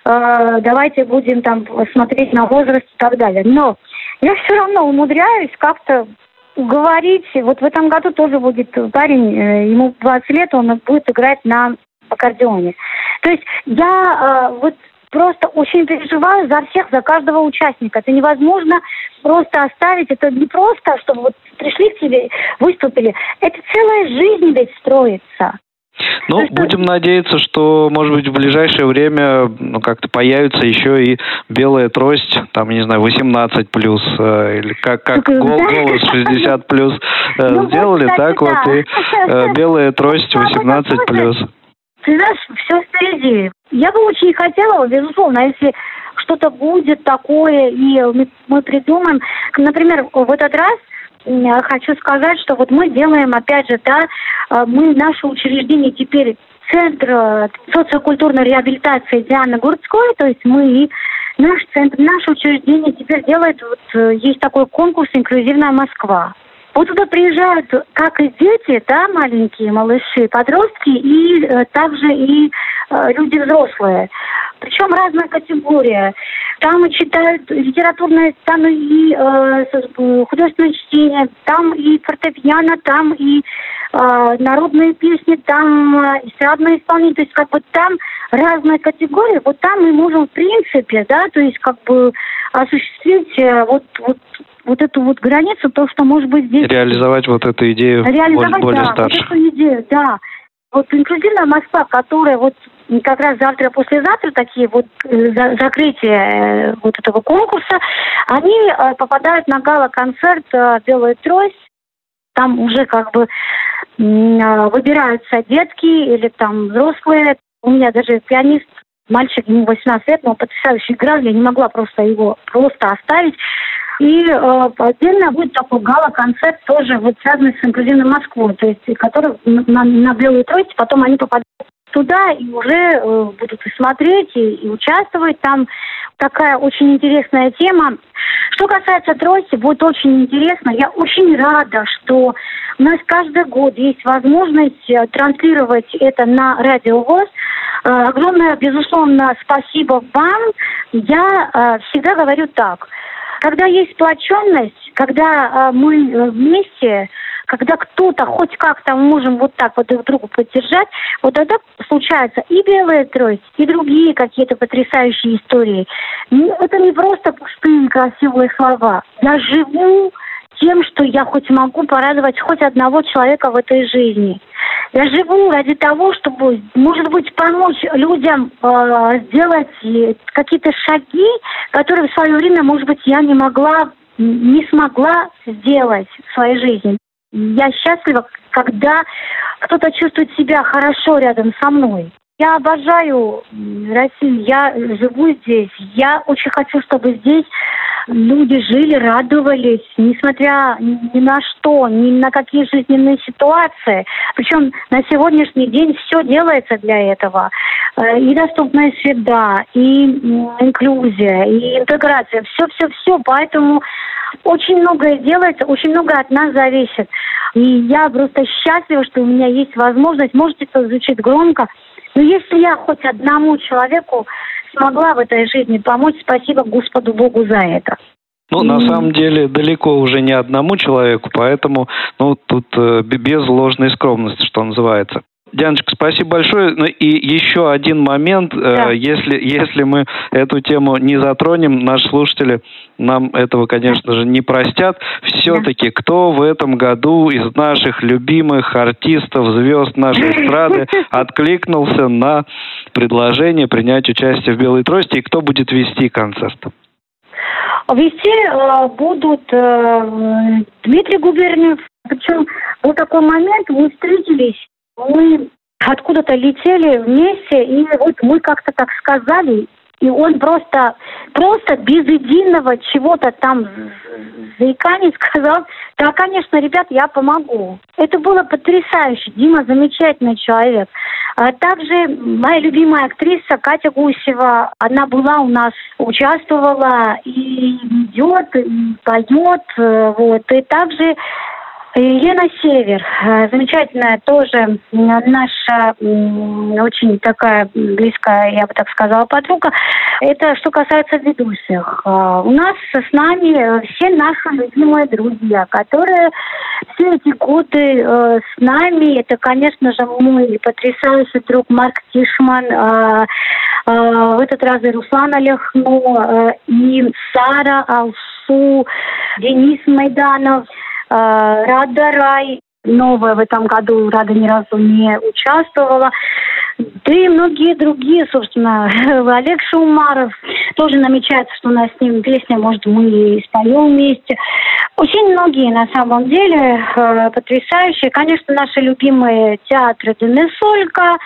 э, давайте будем там смотреть на возраст и так далее. Но я все равно умудряюсь как-то говорить. Вот в этом году тоже будет парень, э, ему 20 лет, он будет играть на аккордеоне. То есть я э, вот просто очень переживаю за всех, за каждого участника. Это невозможно просто оставить. Это не просто, чтобы вот пришли к тебе, выступили. Это целая жизнь ведь строится. Ну, будем надеяться, что, может быть, в ближайшее время ну, как-то появится еще и белая трость, там, не знаю, 18 плюс, э, или как, как гол, голос 60 плюс э, ну, сделали, вот, так да. вот и э, белая трость 18 плюс. Ты знаешь, все впереди. Я бы очень хотела, безусловно, если что-то будет такое, и мы, мы придумаем. Например, в этот раз хочу сказать, что вот мы делаем, опять же, да, э, мы, наше учреждение теперь Центр э, социокультурной реабилитации Дианы Гурцкой, то есть мы, наш центр, наше учреждение теперь делает, вот э, есть такой конкурс «Инклюзивная Москва». Вот туда приезжают как и дети, да, маленькие малыши, подростки, и э, также и э, люди взрослые. Причем разная категория. Там и читают литературное, там и э, художественное чтение, там и фортепиано, там и э, народные песни, там э, эстрадные исполнения. То есть как бы там разная категория. Вот там мы можем в принципе, да, то есть как бы осуществить э, вот, вот вот эту вот границу, то, что может быть здесь... Реализовать вот эту идею Реализовать, более, да, старших. Вот эту идею, да. Вот инклюзивная Москва, которая вот как раз завтра-послезавтра такие вот э, за, закрытие э, вот этого конкурса, они э, попадают на гала-концерт «Белая трость». Там уже как бы выбираются детки или там взрослые. У меня даже пианист мальчик, ему 18 лет, но потрясающе играл, я не могла просто его просто оставить. И э, отдельно будет такой гала-концерт тоже вот связанный с инклюзивной Москвой, то есть который на, на белую трость, потом они попадают туда и уже э, будут и смотреть, и, и участвовать. Там такая очень интересная тема. Что касается трости, будет очень интересно. Я очень рада, что у нас каждый год есть возможность э, транслировать это на Радио ВОЗ. Э, огромное, безусловно, спасибо вам. Я э, всегда говорю так – когда есть сплоченность, когда э, мы э, вместе, когда кто-то хоть как-то можем вот так вот друг другу поддержать, вот тогда случается и белая трость, и другие какие-то потрясающие истории. Это не просто пустые красивые слова. Я живу тем, что я хоть могу порадовать хоть одного человека в этой жизни. Я живу ради того, чтобы, может быть, помочь людям э, сделать какие-то шаги, которые в свое время, может быть, я не могла, не смогла сделать в своей жизни. Я счастлива, когда кто-то чувствует себя хорошо рядом со мной. Я обожаю Россию, я живу здесь. Я очень хочу, чтобы здесь люди жили, радовались, несмотря ни на что, ни на какие жизненные ситуации. Причем на сегодняшний день все делается для этого. Э, и доступная среда, и инклюзия, и интеграция. Все-все-все. Поэтому очень многое делается, очень много от нас зависит. И я просто счастлива, что у меня есть возможность, может, это звучит громко, но если я хоть одному человеку смогла в этой жизни помочь, спасибо Господу Богу за это. Ну, на самом деле, далеко уже не одному человеку, поэтому, ну, тут э, без ложной скромности, что называется. Дианочка, спасибо большое. Ну и еще один момент, э, да. если, если мы эту тему не затронем, наши слушатели нам этого, конечно же, не простят. Все-таки да. кто в этом году из наших любимых артистов, звезд нашей эстрады откликнулся на предложение принять участие в «Белой трости» и кто будет вести концерт? Вести э, будут э, Дмитрий Губерниев. Причем был такой момент, мы встретились мы откуда-то летели вместе, и вот мы как-то так сказали, и он просто, просто без единого чего-то там заиканий сказал, да, конечно, ребят, я помогу. Это было потрясающе. Дима замечательный человек. А также моя любимая актриса Катя Гусева, она была у нас, участвовала и идет, и поет, э, вот. И также Елена Север, э, замечательная тоже наша очень такая близкая, я бы так сказала, подруга. Это что касается ведущих. Э, у нас с нами все наши любимые друзья, которые все эти годы э, с нами. Это, конечно же, мой потрясающий друг Марк Тишман, в этот раз и Руслан Олехно, и Сара Алсу, Денис Майданов – Э, Рада Рай, новая в этом году, Рада ни разу не участвовала. Да и многие другие, собственно, Олег Шумаров. Тоже намечается, что у нас с ним песня, может, мы и споем вместе. Очень многие, на самом деле, э, потрясающие. Конечно, наши любимые театры Денесолька,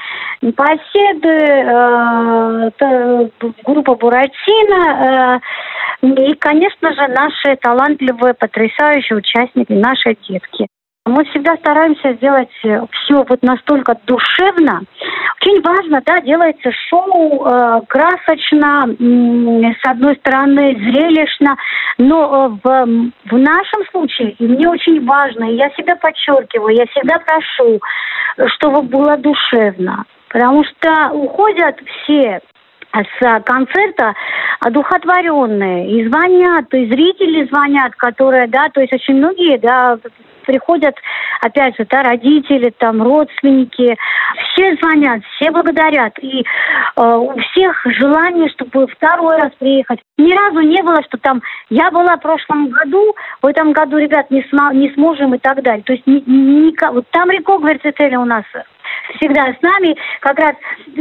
Непоседы, э, группа Буратино. Э, и, конечно же, наши талантливые, потрясающие участники, наши детки. Мы всегда стараемся сделать э, все вот настолько душевно. Очень важно, да, делается шоу э, красочно, э, с одной стороны зрелищно, но э, в, в нашем случае, и мне очень важно, и я себя подчеркиваю, я всегда прошу, чтобы было душевно. Потому что уходят все с концерта одухотворенные. И звонят, и зрители звонят, которые, да, то есть очень многие, да, приходят, опять же, да, родители, там, родственники, все звонят, все благодарят. И э, у всех желание, чтобы второй раз приехать. Ни разу не было, что там я была в прошлом году, в этом году, ребят, не, см не сможем и так далее. То есть ни, ни, вот там Рико Гверцетели у нас всегда с нами. Как раз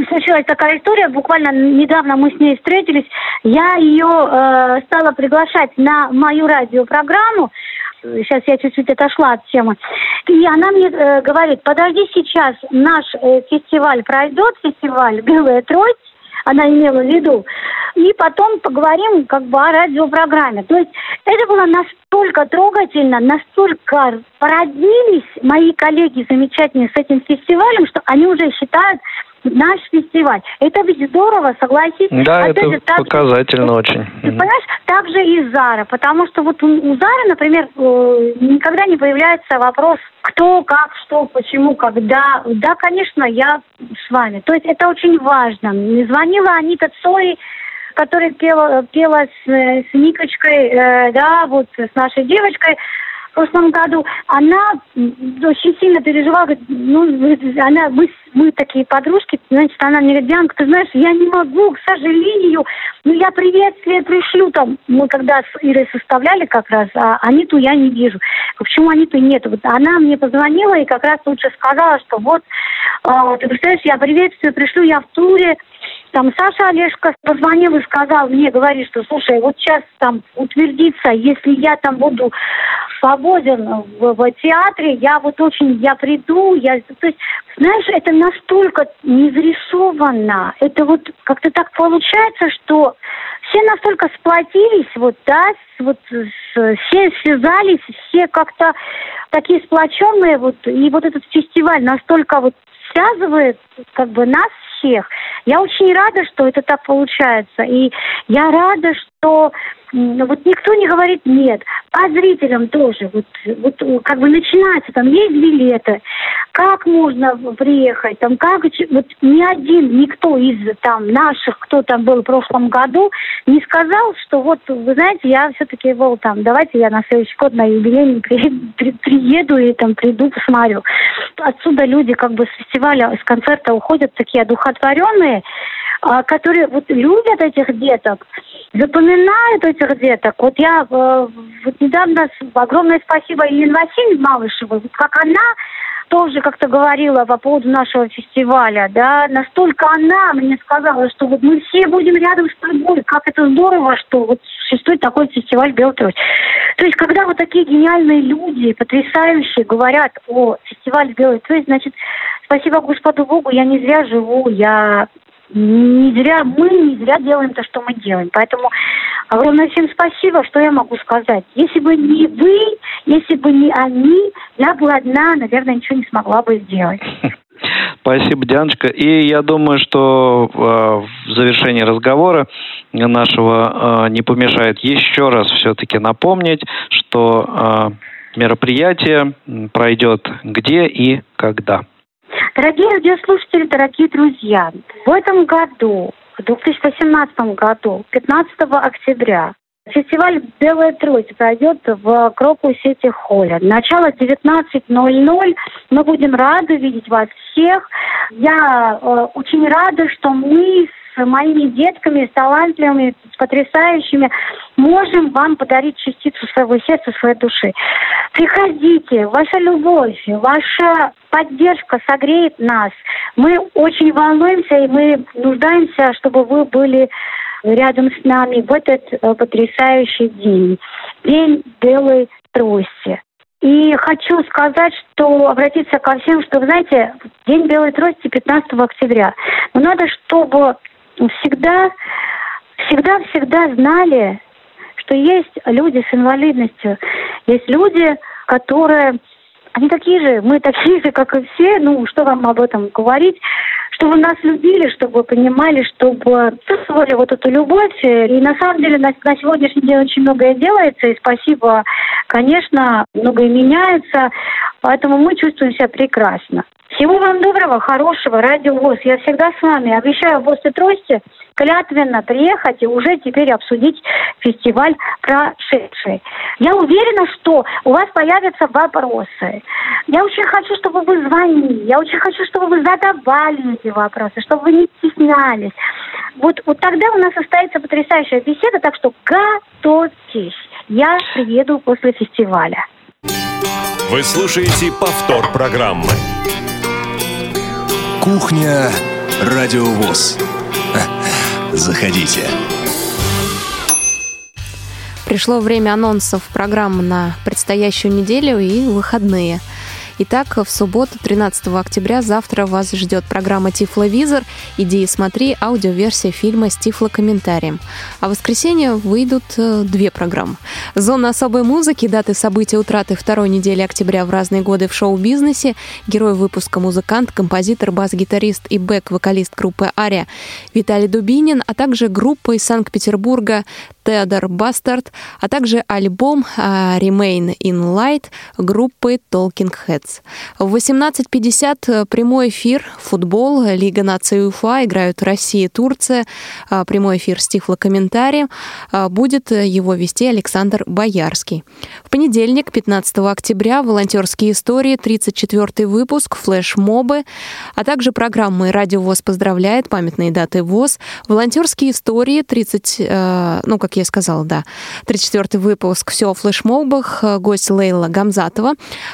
случилась такая история, буквально недавно мы с ней встретились. Я ее э, стала приглашать на мою радиопрограмму. Сейчас я чуть-чуть отошла от темы. И она мне э, говорит, подожди сейчас, наш э, фестиваль пройдет, фестиваль «Белая трость», она имела в виду. И потом поговорим как бы о радиопрограмме. То есть это было настолько трогательно, настолько породнились мои коллеги замечательные с этим фестивалем, что они уже считают наш фестиваль. Это ведь здорово, согласись. Да, Опять это же, так, показательно очень. Ты понимаешь, так же и Зара, потому что вот у, Зары, например, э, никогда не появляется вопрос, кто, как, что, почему, когда. Да, конечно, я с вами. То есть это очень важно. Звонила Анита Цой, которая пела, пела с, с Никочкой, э, да, вот с нашей девочкой, в прошлом году, она очень сильно переживала, ну, она, мы, мы такие подружки, значит, она мне говорит, Дианка, ты знаешь, я не могу, к сожалению, ну, я приветствие пришлю там. Мы когда с Ирой составляли как раз, а Аниту я не вижу. Почему Аниту нет? Вот она мне позвонила и как раз лучше сказала, что вот, э, ты представляешь, я приветствие пришлю, я в туре, там Саша Олежко позвонил и сказал мне, говорит, что, слушай, вот сейчас там утвердится, если я там буду свободен в, в театре, я вот очень, я приду, я, то есть, знаешь, это настолько не зарисовано, это вот как-то так получается, что все настолько сплотились, вот, да, вот все связались, все как-то такие сплоченные, вот, и вот этот фестиваль настолько вот связывает как бы нас всех. Я очень рада, что это так получается. И я рада, что вот никто не говорит нет. А зрителям тоже. Вот, вот как бы начинается, там есть билеты. Как можно приехать? Там как вот ни один, никто из там наших, кто там был в прошлом году, не сказал, что вот, вы знаете, я все-таки был там, давайте я на следующий год на юбилейный при, при, приеду и там приду, посмотрю. Отсюда люди как бы с фестиваля, с концерта уходят такие одухотворенные, а, которые вот любят этих деток, запоминают этих деток. Вот я э, вот недавно огромное спасибо Елене Васильевне Малышевой, вот как она тоже как-то говорила по поводу нашего фестиваля, да, настолько она мне сказала, что вот мы все будем рядом с тобой, как это здорово, что вот существует такой фестиваль «Белый трость». То есть, когда вот такие гениальные люди, потрясающие, говорят о фестивале «Белый трость», значит, спасибо Господу Богу, я не зря живу, я не зря, мы не зря делаем то, что мы делаем. Поэтому огромное всем спасибо, что я могу сказать. Если бы не вы, если бы не они, я бы одна, наверное, ничего не смогла бы сделать. Спасибо, Дианочка. И я думаю, что э, в завершении разговора нашего э, не помешает еще раз все-таки напомнить, что э, мероприятие пройдет где и когда. Дорогие радиослушатели, дорогие друзья, в этом году, в 2018 году, 15 октября, Фестиваль «Белая трость» пройдет в Крокус Сити Холле. Начало 19.00. Мы будем рады видеть вас всех. Я э, очень рада, что мы с моими детками, с талантливыми, с потрясающими, можем вам подарить частицу своего сердца, своей души. Приходите, ваша любовь, ваша поддержка согреет нас. Мы очень волнуемся, и мы нуждаемся, чтобы вы были рядом с нами в этот э, потрясающий день. День белой трости. И хочу сказать, что обратиться ко всем, что, знаете, День белой трости 15 октября. Но надо, чтобы всегда, всегда-всегда знали, что есть люди с инвалидностью, есть люди, которые, они такие же, мы такие же, как и все, ну, что вам об этом говорить, чтобы нас любили, чтобы понимали, чтобы чувствовали вот эту любовь. И на самом деле на, на сегодняшний день очень многое делается, и спасибо, конечно, многое меняется, поэтому мы чувствуем себя прекрасно. Всего вам доброго, хорошего, радио ВОЗ. Я всегда с вами. Обещаю после трости клятвенно приехать и уже теперь обсудить фестиваль прошедший. Я уверена, что у вас появятся вопросы. Я очень хочу, чтобы вы звонили. Я очень хочу, чтобы вы задавали эти вопросы, чтобы вы не стеснялись. Вот, вот тогда у нас состоится потрясающая беседа, так что готовьтесь. Я приеду после фестиваля. Вы слушаете повтор программы. Кухня Радиовоз. Заходите. Пришло время анонсов программы на предстоящую неделю и выходные – Итак, в субботу, 13 октября, завтра вас ждет программа «Тифловизор». Иди и смотри аудиоверсия фильма с тифлокомментарием. А в воскресенье выйдут э, две программы. «Зона особой музыки», даты событий утраты второй недели октября в разные годы в шоу-бизнесе, герой выпуска музыкант, композитор, бас-гитарист и бэк-вокалист группы «Ария» Виталий Дубинин, а также группа из Санкт-Петербурга Теодор Бастард, а также альбом uh, Remain in Light группы Talking Heads. В 18.50 э, прямой эфир, футбол, Лига наций УФА, играют Россия и Турция, uh, прямой эфир с тифлокомментарием, uh, будет его вести Александр Боярский. В понедельник, 15 октября, волонтерские истории, 34 выпуск, флеш-мобы, а также программы «Радио ВОЗ поздравляет», памятные даты ВОЗ, волонтерские истории, 30, ну, как как я сказала, да. 34-й выпуск «Все о флешмобах», гость Лейла Гамзатова,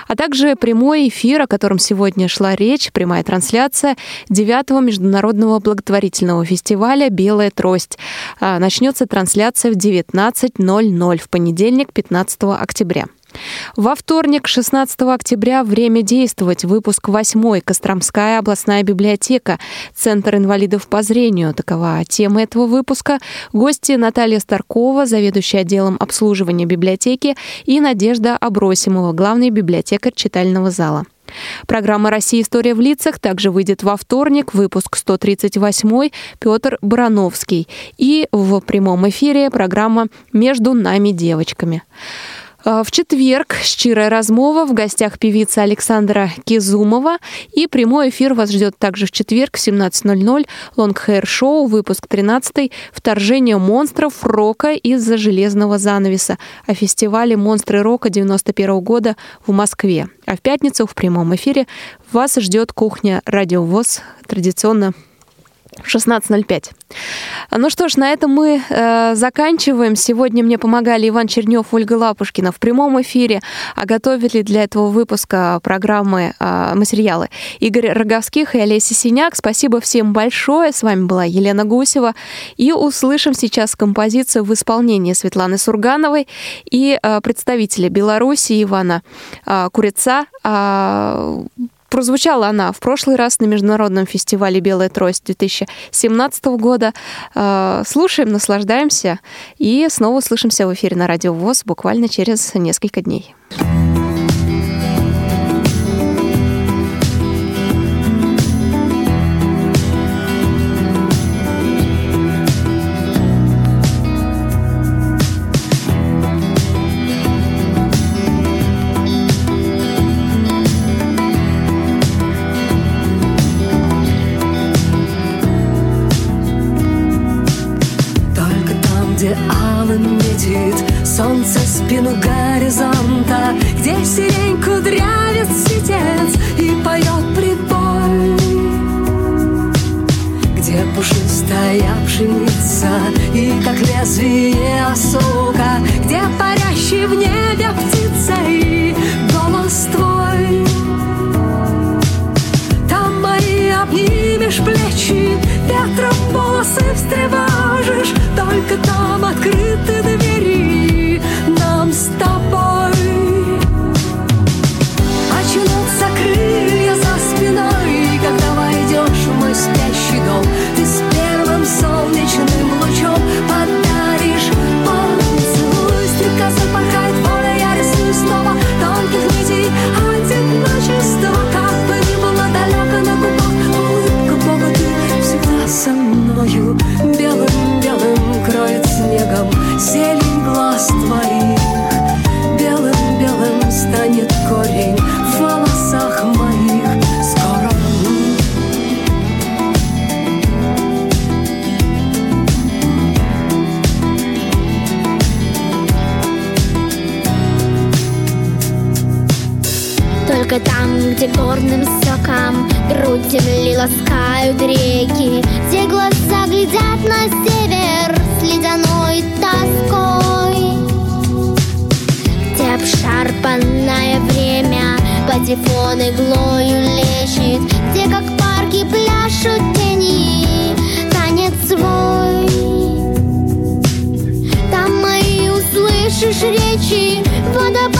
а также прямой эфир, о котором сегодня шла речь, прямая трансляция 9-го международного благотворительного фестиваля «Белая трость». А, начнется трансляция в 19.00 в понедельник, 15 октября. Во вторник, 16 октября, время действовать. Выпуск 8. Костромская областная библиотека. Центр инвалидов по зрению. Такова тема этого выпуска. Гости Наталья Старкова, заведующая отделом обслуживания библиотеки, и Надежда Абросимова, главный библиотекарь читального зала. Программа «Россия. История в лицах» также выйдет во вторник, выпуск 138 Петр Барановский. И в прямом эфире программа «Между нами девочками». А, в четверг «Щирая размова» в гостях певица Александра Кизумова. И прямой эфир вас ждет также в четверг в 17.00. Лонгхейр шоу, выпуск 13 «Вторжение монстров рока из-за железного занавеса» о фестивале «Монстры рока» 91 года в Москве. А в пятницу в прямом эфире вас ждет кухня «Радио ВОЗ» традиционно 16.05. Ну что ж, на этом мы э, заканчиваем. Сегодня мне помогали Иван Чернев, Ольга Лапушкина в прямом эфире, а готовили для этого выпуска программы э, материалы Игорь Роговских и Олеся Синяк. Спасибо всем большое. С вами была Елена Гусева. И услышим сейчас композицию в исполнении Светланы Сургановой и э, представителя Беларуси Ивана э, Курица. Э, Прозвучала она в прошлый раз на Международном фестивале «Белая трость» 2017 года. Э, слушаем, наслаждаемся и снова слышимся в эфире на Радио ВОЗ буквально через несколько дней. лезвие сука, где парящий в небе птица и голос твой. Там мои обнимешь плечи, ветром волосы встревают. Патефон иглою лечит. Где как парки пляшут тени Танец свой. Там мои услышишь речи Водопады